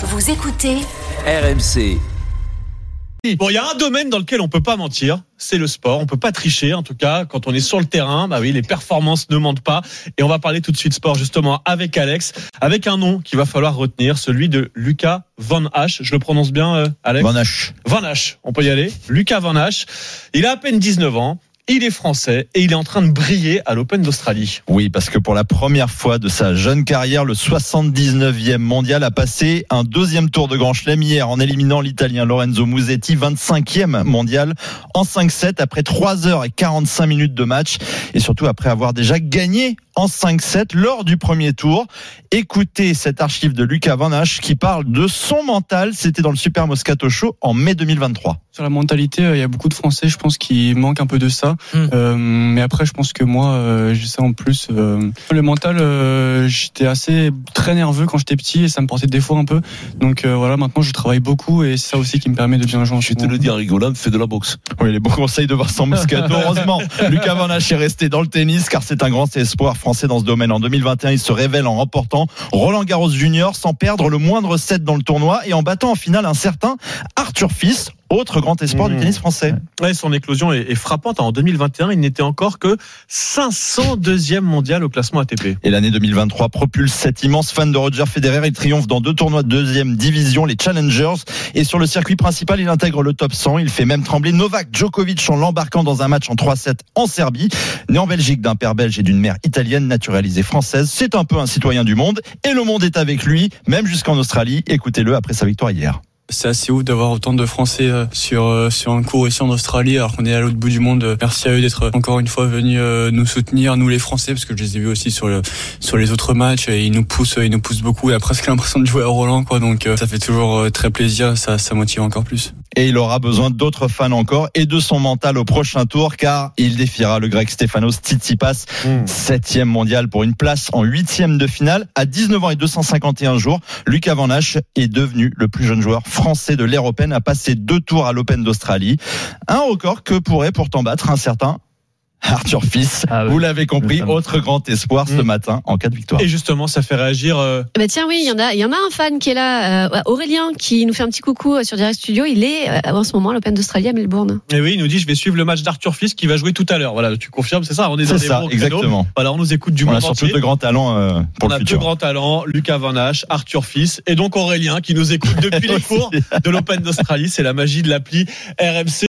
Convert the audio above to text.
Vous écoutez RMC. Bon, il y a un domaine dans lequel on peut pas mentir, c'est le sport. On peut pas tricher, en tout cas, quand on est sur le terrain. Bah oui, les performances ne mentent pas. Et on va parler tout de suite sport, justement, avec Alex, avec un nom qu'il va falloir retenir, celui de Lucas Van Hache. Je le prononce bien, euh, Alex? Van Hache. Van Hache, on peut y aller. Lucas Van Hache. Il a à peine 19 ans. Il est français et il est en train de briller à l'Open d'Australie. Oui, parce que pour la première fois de sa jeune carrière, le 79e mondial a passé un deuxième tour de Grand Chelem hier en éliminant l'Italien Lorenzo Musetti, 25e mondial en 5-7 après 3 heures et 45 minutes de match et surtout après avoir déjà gagné en 5-7 lors du premier tour. Écoutez cette archive de Lucas Van Hache qui parle de son mental. C'était dans le Super Moscato Show en mai 2023. Sur la mentalité, euh, il y a beaucoup de Français, je pense, qui manquent un peu de ça. Mm. Euh, mais après, je pense que moi, euh, j'ai ça en plus. Euh, le mental, euh, j'étais assez très nerveux quand j'étais petit et ça me portait des fois un peu. Donc euh, voilà, maintenant, je travaille beaucoup et c'est ça aussi qui me permet de bien jouer Je vais te le dire rigolant, fais de la boxe. Oui, les bons conseils de Vincent Moscato. Heureusement, Lucas Van Hache est resté dans le tennis car c'est un grand espoir français dans ce domaine. En 2021, il se révèle en remportant Roland Garros Junior sans perdre le moindre set dans le tournoi et en battant en finale un certain Arthur Fils, autre grand espoir Mmh. du tennis français. Ouais, son éclosion est, est frappante. En 2021, il n'était encore que 502e mondial au classement ATP. Et l'année 2023 propulse cet immense fan de Roger Federer. Il triomphe dans deux tournois de deuxième division, les Challengers. Et sur le circuit principal, il intègre le top 100. Il fait même trembler Novak Djokovic en l'embarquant dans un match en 3-7 en Serbie. Né en Belgique d'un père belge et d'une mère italienne naturalisée française, c'est un peu un citoyen du monde. Et le monde est avec lui, même jusqu'en Australie. Écoutez-le après sa victoire hier. C'est assez ouf d'avoir autant de Français euh, sur euh, sur un cours ici en Australie alors qu'on est à l'autre bout du monde. Merci à eux d'être encore une fois venus euh, nous soutenir, nous les Français, parce que je les ai vus aussi sur sur les autres matchs et ils nous poussent, ils nous poussent beaucoup. Il a presque l'impression de jouer à Roland, quoi. Donc ça fait toujours très plaisir, ça ça motive encore plus. Et il aura besoin d'autres fans encore et de son mental au prochain tour car il défiera le grec Stefanos Tsitsipas, septième mondial pour une place en huitième de finale. À 19 ans et 251 jours, Lucas Van Hache est devenu le plus jeune joueur français de l'ère Open à passer deux tours à l'Open d'Australie. Un record que pourrait pourtant battre un certain Arthur Fils. Ah. Vous l'avez compris, autre grand espoir ce Mm. matin en cas de victoire. Et justement, ça fait réagir. euh, Bah tiens oui, il y en a, il y en a un fan qui est là, euh, Aurélien, qui nous fait un petit coucou euh, sur Direct Studio. Il est euh, en ce moment à l'Open d'Australie à Melbourne. Et oui, il nous dit je vais suivre le match d'Arthur Fils qui va jouer tout à l'heure. Voilà, tu confirmes, c'est ça On est dans C'est des ça, exactement. Voilà, on nous écoute du On a monde surtout entier. de grands talents euh, pour On le a deux grands talents, Lucas Van Hache, Arthur Fils et donc Aurélien qui nous écoute depuis les cours de l'Open d'Australie. C'est la magie de l'appli RMC.